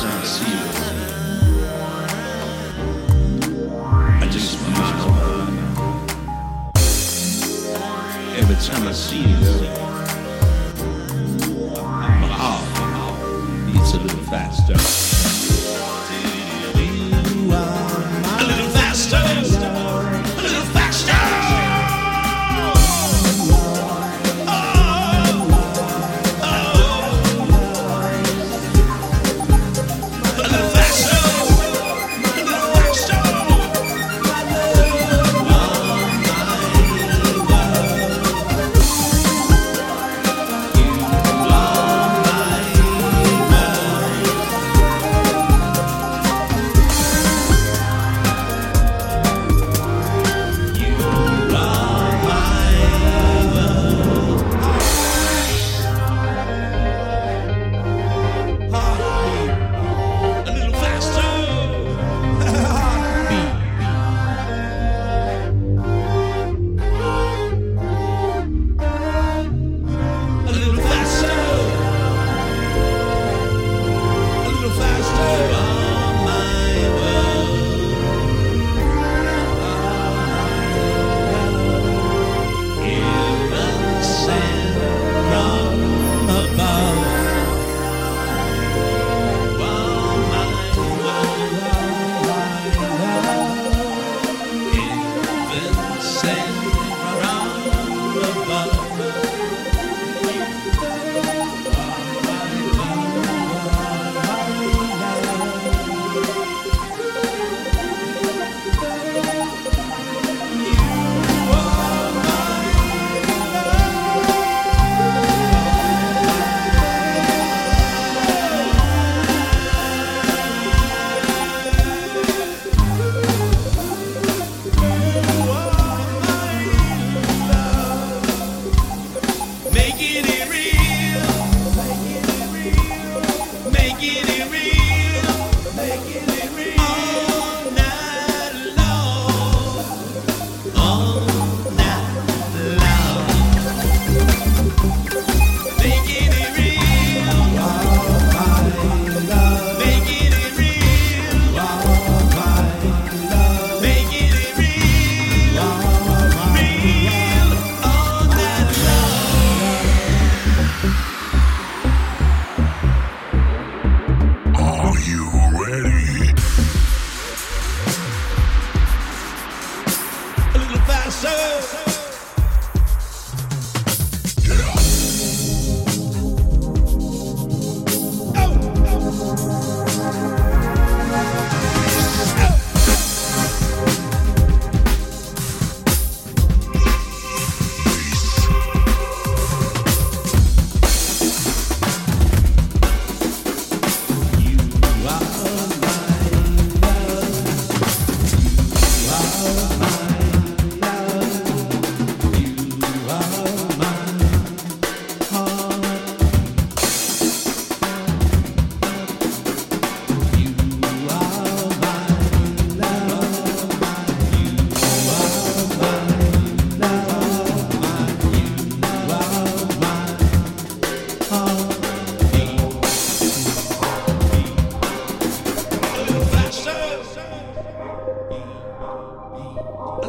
Every time I see you, every time I see you.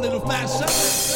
a little faster.